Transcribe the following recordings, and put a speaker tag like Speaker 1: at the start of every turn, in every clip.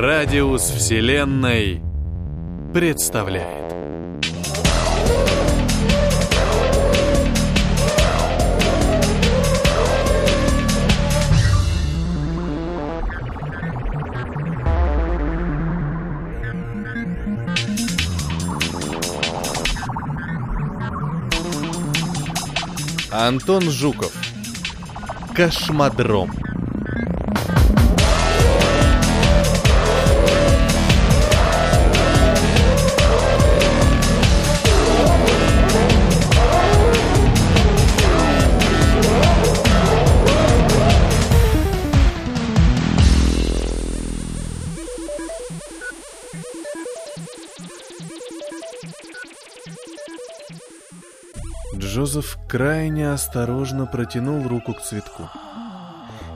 Speaker 1: Радиус Вселенной представляет. Антон Жуков. Кошмодром. Крайне осторожно протянул руку к цветку.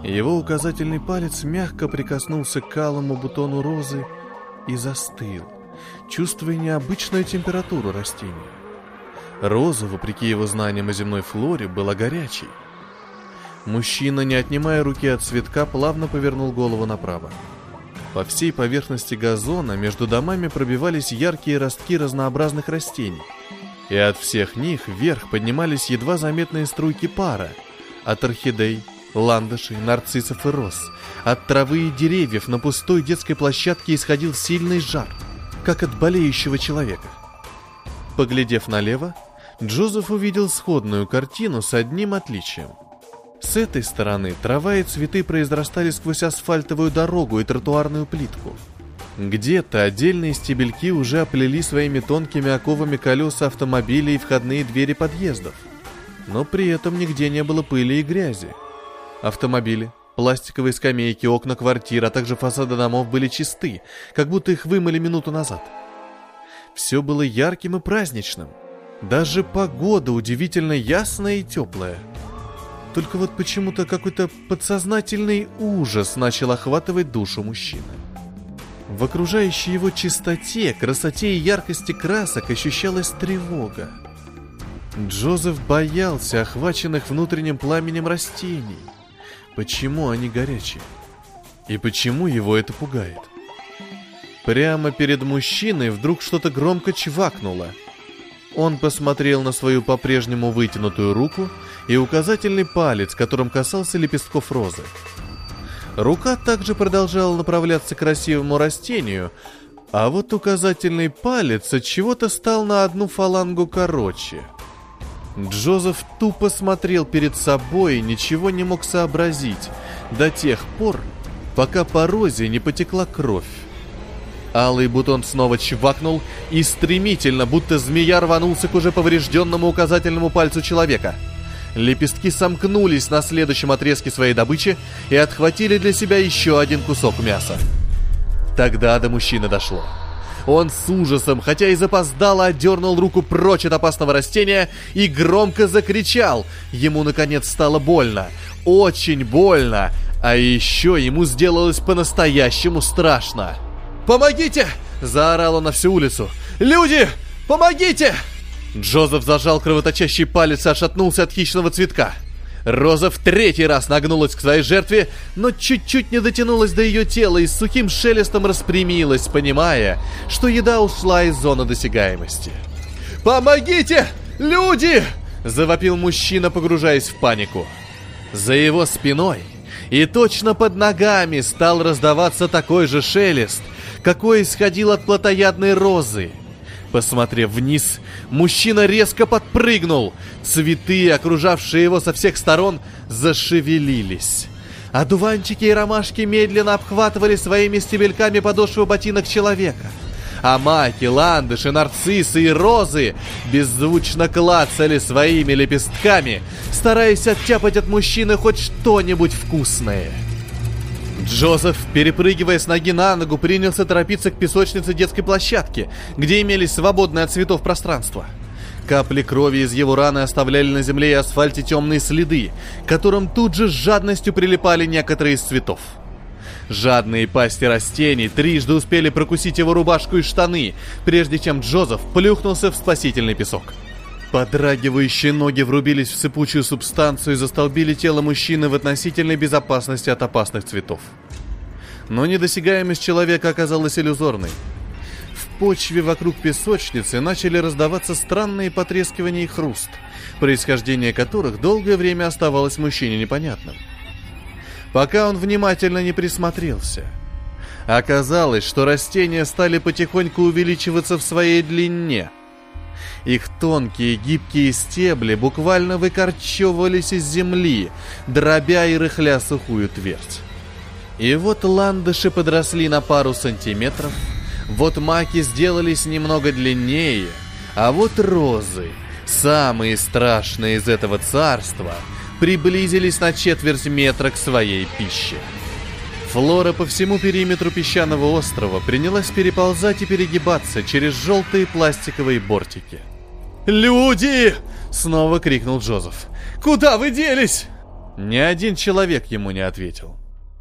Speaker 1: Его указательный палец мягко прикоснулся к алому бутону розы и застыл, чувствуя необычную температуру растения. Роза, вопреки его знаниям о земной флоре, была горячей. Мужчина, не отнимая руки от цветка, плавно повернул голову направо. По всей поверхности газона между домами пробивались яркие ростки разнообразных растений – и от всех них вверх поднимались едва заметные струйки пара. От орхидей, ландышей, нарциссов и роз. От травы и деревьев на пустой детской площадке исходил сильный жар, как от болеющего человека. Поглядев налево, Джозеф увидел сходную картину с одним отличием. С этой стороны трава и цветы произрастали сквозь асфальтовую дорогу и тротуарную плитку – где-то отдельные стебельки уже оплели своими тонкими оковами колеса автомобилей и входные двери подъездов. Но при этом нигде не было пыли и грязи. Автомобили, пластиковые скамейки, окна квартир, а также фасады домов были чисты, как будто их вымыли минуту назад. Все было ярким и праздничным. Даже погода удивительно ясная и теплая. Только вот почему-то какой-то подсознательный ужас начал охватывать душу мужчины. В окружающей его чистоте, красоте и яркости красок ощущалась тревога. Джозеф боялся охваченных внутренним пламенем растений. Почему они горячие? И почему его это пугает? Прямо перед мужчиной вдруг что-то громко чвакнуло. Он посмотрел на свою по-прежнему вытянутую руку и указательный палец, которым касался лепестков розы. Рука также продолжала направляться к красивому растению, а вот указательный палец от чего-то стал на одну фалангу короче. Джозеф тупо смотрел перед собой и ничего не мог сообразить до тех пор, пока по розе не потекла кровь. Алый бутон снова чвакнул и стремительно, будто змея рванулся к уже поврежденному указательному пальцу человека — Лепестки сомкнулись на следующем отрезке своей добычи и отхватили для себя еще один кусок мяса. Тогда до мужчины дошло. Он с ужасом, хотя и запоздало, отдернул руку прочь от опасного растения и громко закричал. Ему, наконец, стало больно. Очень больно. А еще ему сделалось по-настоящему страшно. «Помогите!» – заорал он на всю улицу. «Люди! Помогите!» Джозеф зажал кровоточащий палец и отшатнулся от хищного цветка. Роза в третий раз нагнулась к своей жертве, но чуть-чуть не дотянулась до ее тела и с сухим шелестом распрямилась, понимая, что еда ушла из зоны досягаемости. «Помогите! Люди!» – завопил мужчина, погружаясь в панику. За его спиной и точно под ногами стал раздаваться такой же шелест, какой исходил от плотоядной розы – Посмотрев вниз, мужчина резко подпрыгнул. Цветы, окружавшие его со всех сторон, зашевелились. Одуванчики и ромашки медленно обхватывали своими стебельками подошву ботинок человека. А маки, ландыши, нарциссы и розы беззвучно клацали своими лепестками, стараясь оттяпать от мужчины хоть что-нибудь вкусное. Джозеф, перепрыгивая с ноги на ногу, принялся торопиться к песочнице детской площадки, где имелись свободные от цветов пространства. Капли крови из его раны оставляли на земле и асфальте темные следы, к которым тут же с жадностью прилипали некоторые из цветов. Жадные пасти растений трижды успели прокусить его рубашку и штаны, прежде чем Джозеф плюхнулся в спасительный песок. Подрагивающие ноги врубились в сыпучую субстанцию и застолбили тело мужчины в относительной безопасности от опасных цветов. Но недосягаемость человека оказалась иллюзорной. В почве вокруг песочницы начали раздаваться странные потрескивания и хруст, происхождение которых долгое время оставалось мужчине непонятным. Пока он внимательно не присмотрелся. Оказалось, что растения стали потихоньку увеличиваться в своей длине – их тонкие гибкие стебли буквально выкорчевывались из земли, дробя и рыхля сухую твердь. И вот ландыши подросли на пару сантиметров, вот маки сделались немного длиннее, а вот розы, самые страшные из этого царства, приблизились на четверть метра к своей пище. Флора по всему периметру песчаного острова принялась переползать и перегибаться через желтые пластиковые бортики. «Люди!» — снова крикнул Джозеф. «Куда вы делись?» Ни один человек ему не ответил.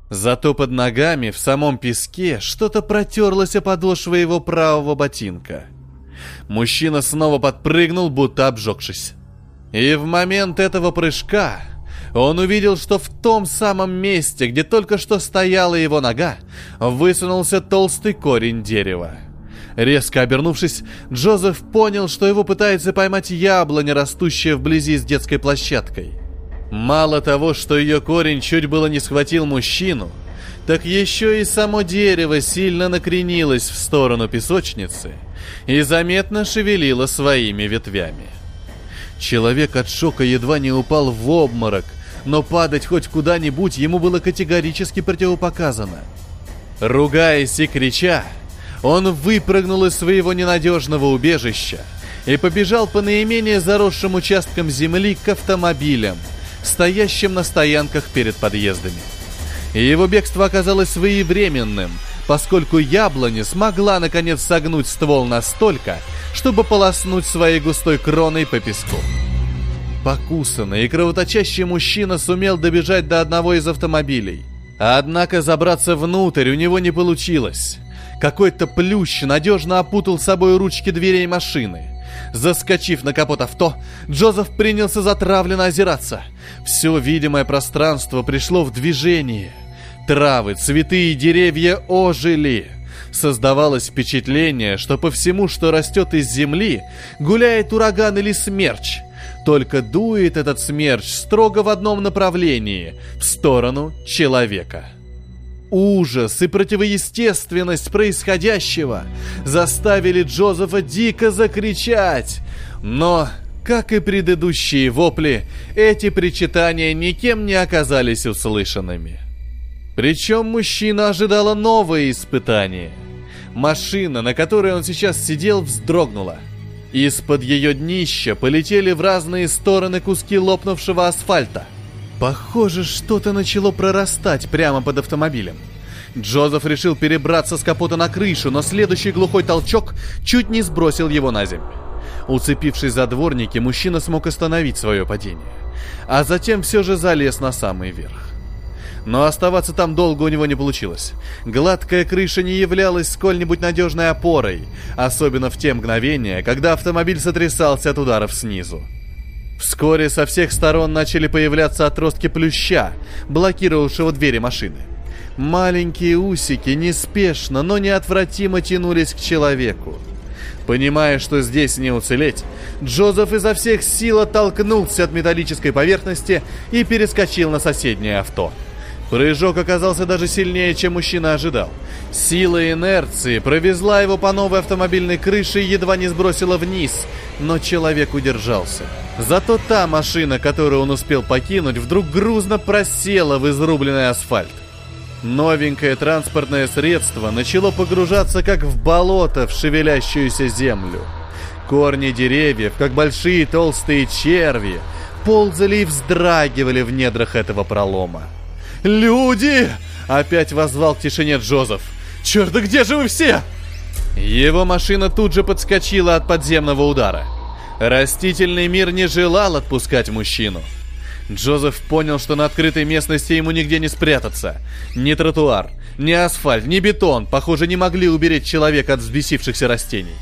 Speaker 1: Зато под ногами в самом песке что-то протерлось о подошвы его правого ботинка. Мужчина снова подпрыгнул, будто обжегшись. И в момент этого прыжка он увидел, что в том самом месте, где только что стояла его нога, высунулся толстый корень дерева. Резко обернувшись, Джозеф понял, что его пытается поймать яблоня, растущая вблизи с детской площадкой. Мало того, что ее корень чуть было не схватил мужчину, так еще и само дерево сильно накренилось в сторону песочницы и заметно шевелило своими ветвями. Человек от шока едва не упал в обморок – но падать хоть куда-нибудь ему было категорически противопоказано. Ругаясь и крича, он выпрыгнул из своего ненадежного убежища и побежал по наименее заросшим участкам земли к автомобилям, стоящим на стоянках перед подъездами. И его бегство оказалось своевременным, поскольку яблоня смогла наконец согнуть ствол настолько, чтобы полоснуть своей густой кроной по песку. Покусанный и кровоточащий мужчина сумел добежать до одного из автомобилей. Однако забраться внутрь у него не получилось. Какой-то плющ надежно опутал собой ручки дверей машины. Заскочив на капот авто, Джозеф принялся затравленно озираться. Все видимое пространство пришло в движение. Травы, цветы и деревья ожили. Создавалось впечатление, что по всему, что растет из земли, гуляет ураган или смерч – только дует этот смерч строго в одном направлении, в сторону человека. Ужас и противоестественность происходящего заставили Джозефа дико закричать, но, как и предыдущие вопли, эти причитания никем не оказались услышанными. Причем мужчина ожидала новое испытание. Машина, на которой он сейчас сидел, вздрогнула – из-под ее днища полетели в разные стороны куски лопнувшего асфальта. Похоже, что-то начало прорастать прямо под автомобилем. Джозеф решил перебраться с капота на крышу, но следующий глухой толчок чуть не сбросил его на землю. Уцепившись за дворники, мужчина смог остановить свое падение, а затем все же залез на самый верх но оставаться там долго у него не получилось. Гладкая крыша не являлась сколь-нибудь надежной опорой, особенно в те мгновения, когда автомобиль сотрясался от ударов снизу. Вскоре со всех сторон начали появляться отростки плюща, блокировавшего двери машины. Маленькие усики неспешно, но неотвратимо тянулись к человеку. Понимая, что здесь не уцелеть, Джозеф изо всех сил оттолкнулся от металлической поверхности и перескочил на соседнее авто – Прыжок оказался даже сильнее, чем мужчина ожидал. Сила инерции провезла его по новой автомобильной крыше и едва не сбросила вниз, но человек удержался. Зато та машина, которую он успел покинуть, вдруг грузно просела в изрубленный асфальт. Новенькое транспортное средство начало погружаться как в болото в шевелящуюся землю. Корни деревьев, как большие толстые черви, ползали и вздрагивали в недрах этого пролома. «Люди!» — опять возвал к тишине Джозеф. «Черт, да где же вы все?» Его машина тут же подскочила от подземного удара. Растительный мир не желал отпускать мужчину. Джозеф понял, что на открытой местности ему нигде не спрятаться. Ни тротуар, ни асфальт, ни бетон, похоже, не могли уберечь человека от взбесившихся растений.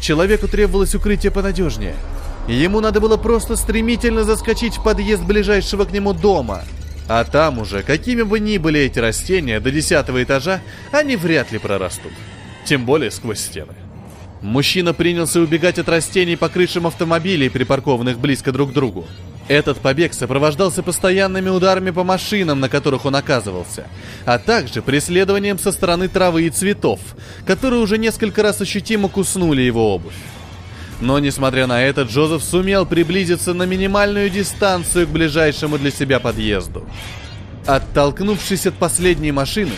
Speaker 1: Человеку требовалось укрытие понадежнее. Ему надо было просто стремительно заскочить в подъезд ближайшего к нему дома – А там уже, какими бы ни были эти растения, до десятого этажа они вряд ли прорастут. Тем более сквозь стены. Мужчина принялся убегать от растений по крышам автомобилей, припаркованных близко друг к другу. Этот побег сопровождался постоянными ударами по машинам, на которых он оказывался, а также преследованием со стороны травы и цветов, которые уже несколько раз ощутимо куснули его обувь. Но, несмотря на это, Джозеф сумел приблизиться на минимальную дистанцию к ближайшему для себя подъезду. Оттолкнувшись от последней машины,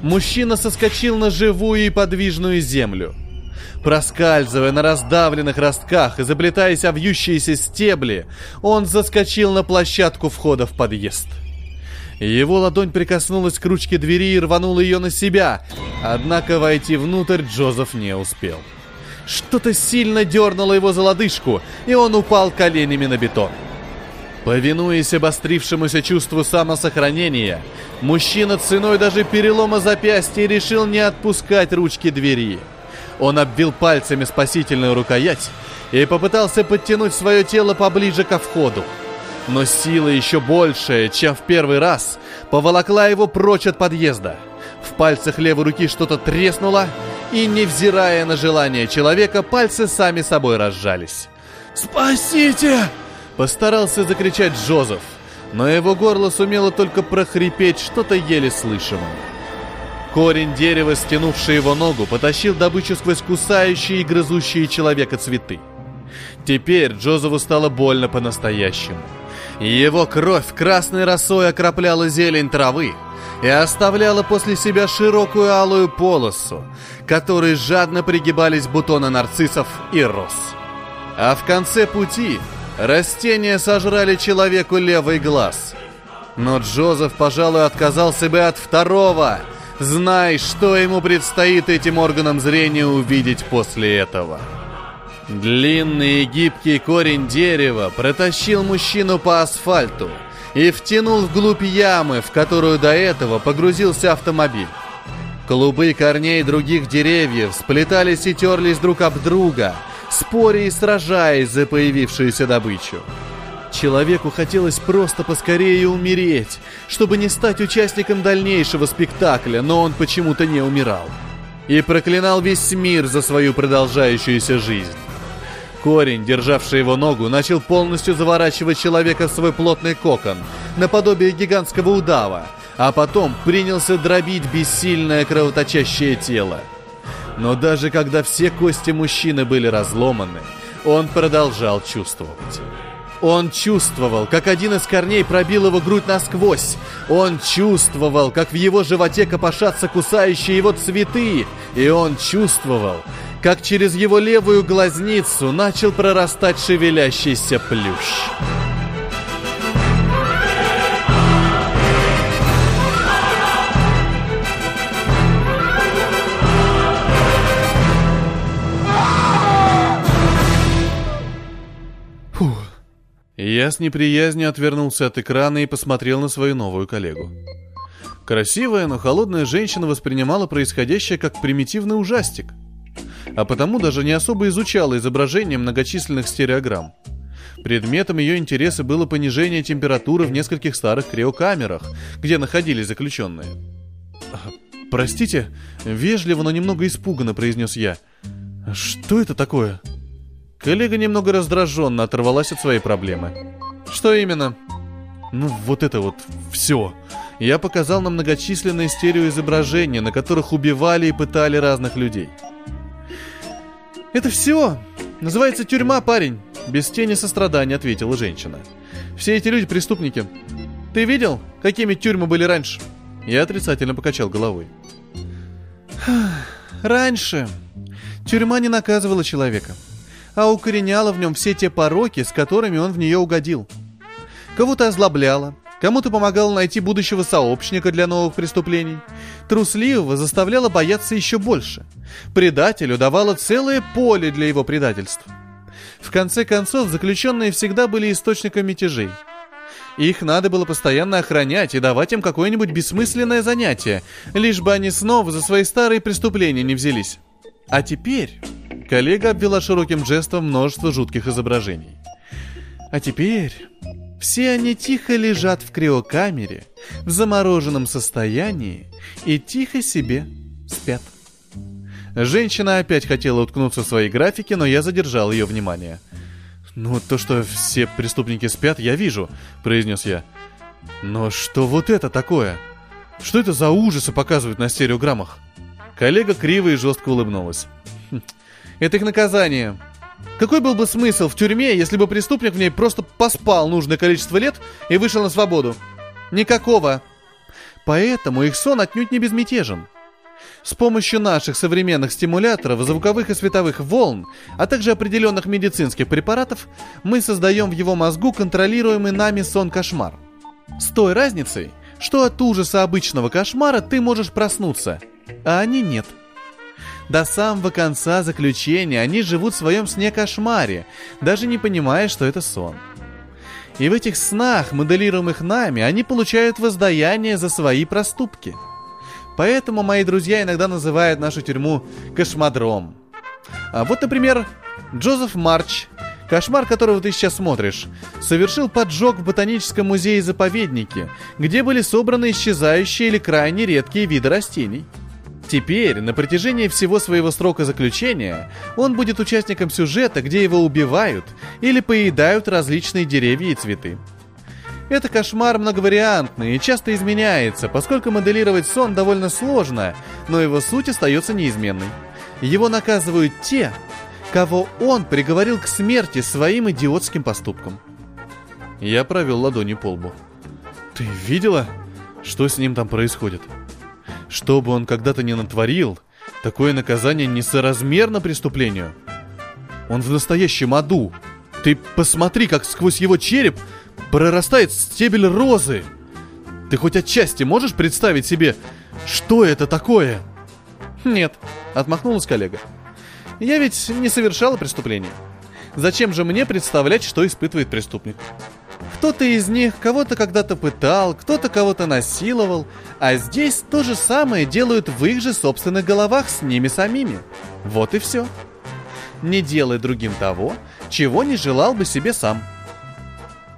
Speaker 1: мужчина соскочил на живую и подвижную землю. Проскальзывая на раздавленных ростках и заплетаясь о вьющиеся стебли, он заскочил на площадку входа в подъезд. Его ладонь прикоснулась к ручке двери и рванула ее на себя, однако войти внутрь Джозеф не успел. — что-то сильно дернуло его за лодыжку, и он упал коленями на бетон. Повинуясь обострившемуся чувству самосохранения, мужчина ценой даже перелома запястья решил не отпускать ручки двери. Он обвил пальцами спасительную рукоять и попытался подтянуть свое тело поближе ко входу. Но сила еще большая, чем в первый раз, поволокла его прочь от подъезда. В пальцах левой руки что-то треснуло, и, невзирая на желание человека, пальцы сами собой разжались. «Спасите!» — постарался закричать Джозеф, но его горло сумело только прохрипеть что-то еле слышимое. Корень дерева, стянувший его ногу, потащил добычу сквозь кусающие и грызущие человека цветы. Теперь Джозефу стало больно по-настоящему. Его кровь красной росой окропляла зелень травы, и оставляла после себя широкую алую полосу, которой жадно пригибались бутоны нарциссов и роз. А в конце пути растения сожрали человеку левый глаз. Но Джозеф, пожалуй, отказался бы от второго, зная, что ему предстоит этим органам зрения увидеть после этого. Длинный и гибкий корень дерева протащил мужчину по асфальту – и втянул вглубь ямы, в которую до этого погрузился автомобиль. Клубы корней других деревьев сплетались и терлись друг об друга, споря и сражаясь за появившуюся добычу. Человеку хотелось просто поскорее умереть, чтобы не стать участником дальнейшего спектакля, но он почему-то не умирал. И проклинал весь мир за свою продолжающуюся жизнь. Корень, державший его ногу, начал полностью заворачивать человека в свой плотный кокон, наподобие гигантского удава, а потом принялся дробить бессильное кровоточащее тело. Но даже когда все кости мужчины были разломаны, он продолжал чувствовать. Он чувствовал, как один из корней пробил его грудь насквозь. Он чувствовал, как в его животе копошатся кусающие его цветы. И он чувствовал, как через его левую глазницу начал прорастать шевелящийся плющ. Фух. Я с неприязнью отвернулся от экрана и посмотрел на свою новую коллегу. Красивая, но холодная женщина воспринимала происходящее как примитивный ужастик – а потому даже не особо изучала изображение многочисленных стереограмм. Предметом ее интереса было понижение температуры в нескольких старых криокамерах, где находились заключенные. «Простите», — вежливо, но немного испуганно произнес я. «Что это такое?» Коллега немного раздраженно оторвалась от своей проблемы. «Что именно?» «Ну, вот это вот все». Я показал на многочисленные стереоизображения, на которых убивали и пытали разных людей. «Это все. Называется тюрьма, парень», — без тени сострадания ответила женщина. «Все эти люди преступники. Ты видел, какими тюрьмы были раньше?» Я отрицательно покачал головой. «Раньше тюрьма не наказывала человека, а укореняла в нем все те пороки, с которыми он в нее угодил. Кого-то озлобляла, Кому-то помогала найти будущего сообщника для новых преступлений. Трусливого заставляла бояться еще больше. Предателю давала целое поле для его предательств. В конце концов, заключенные всегда были источником мятежей. Их надо было постоянно охранять и давать им какое-нибудь бессмысленное занятие, лишь бы они снова за свои старые преступления не взялись. А теперь... Коллега обвела широким жестом множество жутких изображений. А теперь все они тихо лежат в криокамере в замороженном состоянии и тихо себе спят. Женщина опять хотела уткнуться в свои графики, но я задержал ее внимание. «Ну, то, что все преступники спят, я вижу», — произнес я. «Но что вот это такое? Что это за ужасы показывают на стереограммах?» Коллега криво и жестко улыбнулась. «Хм, «Это их наказание. Какой был бы смысл в тюрьме, если бы преступник в ней просто поспал нужное количество лет и вышел на свободу? Никакого. Поэтому их сон отнюдь не безмятежен. С помощью наших современных стимуляторов, звуковых и световых волн, а также определенных медицинских препаратов, мы создаем в его мозгу контролируемый нами сон-кошмар. С той разницей, что от ужаса обычного кошмара ты можешь проснуться, а они нет. До самого конца заключения они живут в своем сне-кошмаре, даже не понимая, что это сон. И в этих снах, моделируемых нами, они получают воздаяние за свои проступки – Поэтому мои друзья иногда называют нашу тюрьму кошмодром. А вот, например, Джозеф Марч, кошмар которого ты сейчас смотришь, совершил поджог в ботаническом музее-заповеднике, где были собраны исчезающие или крайне редкие виды растений. Теперь, на протяжении всего своего срока заключения, он будет участником сюжета, где его убивают или поедают различные деревья и цветы. Это кошмар многовариантный и часто изменяется, поскольку моделировать сон довольно сложно, но его суть остается неизменной. Его наказывают те, кого он приговорил к смерти своим идиотским поступком. Я провел ладони по лбу. Ты видела, что с ним там происходит? Что бы он когда-то не натворил, такое наказание несоразмерно преступлению. Он в настоящем аду. Ты посмотри, как сквозь его череп прорастает стебель розы. Ты хоть отчасти можешь представить себе, что это такое? Нет, отмахнулась коллега. Я ведь не совершала преступления. Зачем же мне представлять, что испытывает преступник? Кто-то из них кого-то когда-то пытал, кто-то кого-то насиловал, а здесь то же самое делают в их же собственных головах с ними самими. Вот и все. Не делай другим того, чего не желал бы себе сам.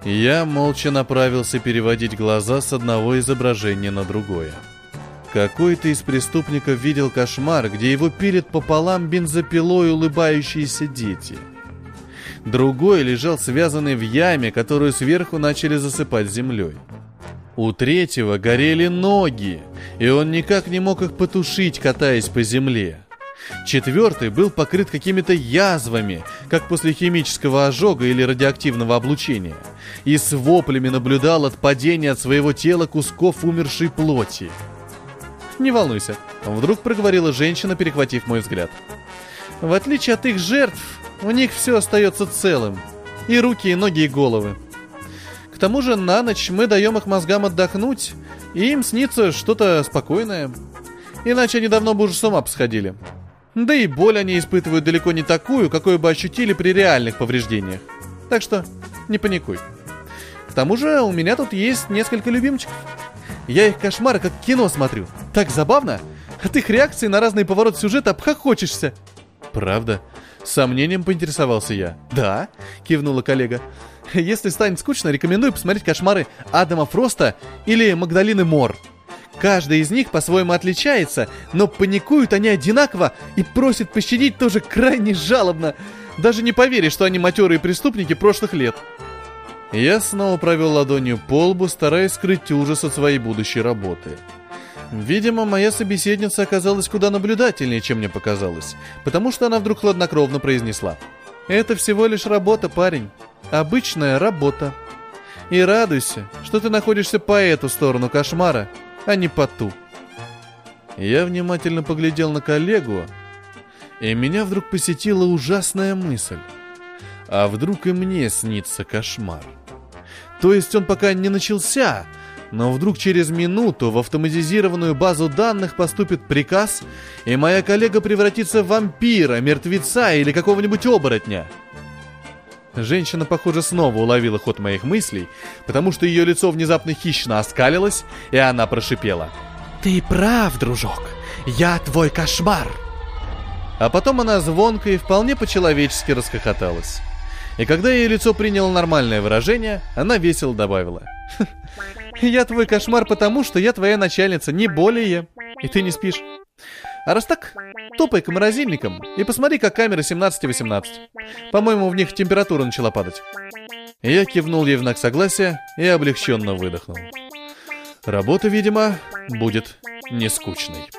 Speaker 1: Я молча направился переводить глаза с одного изображения на другое. Какой-то из преступников видел кошмар, где его пилят пополам бензопилой улыбающиеся дети. Другой лежал связанный в яме, которую сверху начали засыпать землей. У третьего горели ноги, и он никак не мог их потушить, катаясь по земле. Четвертый был покрыт какими-то язвами, как после химического ожога или радиоактивного облучения, и с воплями наблюдал от падения от своего тела кусков умершей плоти. «Не волнуйся», — вдруг проговорила женщина, перехватив мой взгляд. «В отличие от их жертв, у них все остается целым. И руки, и ноги, и головы. К тому же на ночь мы даем их мозгам отдохнуть, и им снится что-то спокойное. Иначе они давно бы уже с ума посходили. Да и боль они испытывают далеко не такую, какую бы ощутили при реальных повреждениях. Так что не паникуй. К тому же у меня тут есть несколько любимчиков. Я их кошмары как кино смотрю. Так забавно. От их реакции на разные повороты сюжета обхохочешься. Правда? С сомнением поинтересовался я. Да, кивнула коллега. Если станет скучно, рекомендую посмотреть кошмары Адама Фроста или Магдалины Мор. Каждый из них по-своему отличается, но паникуют они одинаково и просят пощадить тоже крайне жалобно. Даже не поверишь, что они матерые преступники прошлых лет. Я снова провел ладонью по лбу, стараясь скрыть ужас от своей будущей работы. Видимо, моя собеседница оказалась куда наблюдательнее, чем мне показалось, потому что она вдруг хладнокровно произнесла. «Это всего лишь работа, парень. Обычная работа. И радуйся, что ты находишься по эту сторону кошмара, а не по ту. Я внимательно поглядел на коллегу, и меня вдруг посетила ужасная мысль. А вдруг и мне снится кошмар? То есть он пока не начался, но вдруг через минуту в автоматизированную базу данных поступит приказ, и моя коллега превратится в вампира, мертвеца или какого-нибудь оборотня. Женщина, похоже, снова уловила ход моих мыслей, потому что ее лицо внезапно хищно оскалилось, и она прошипела. «Ты прав, дружок, я твой кошмар!» А потом она звонко и вполне по-человечески расхохоталась. И когда ее лицо приняло нормальное выражение, она весело добавила. «Я твой кошмар потому, что я твоя начальница, не более. И ты не спишь. А раз так, топай к морозильникам и посмотри, как камеры 17-18. По-моему, в них температура начала падать». Я кивнул ей в знак согласия и облегченно выдохнул. Работа, видимо, будет не скучной.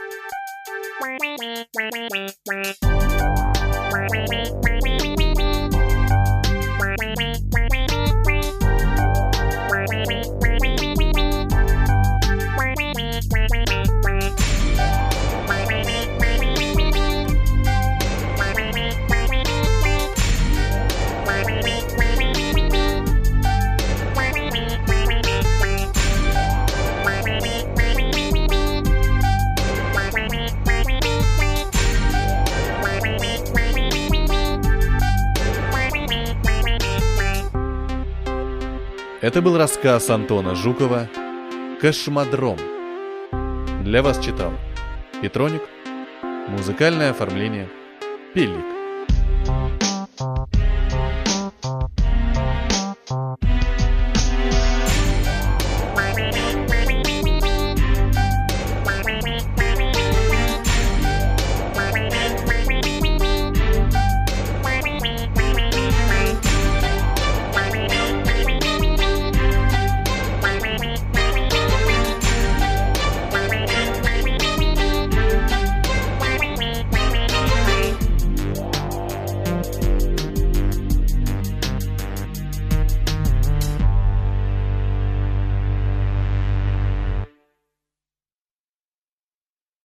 Speaker 1: Это был рассказ Антона Жукова «Кошмодром». Для вас читал Петроник, музыкальное оформление Пилик.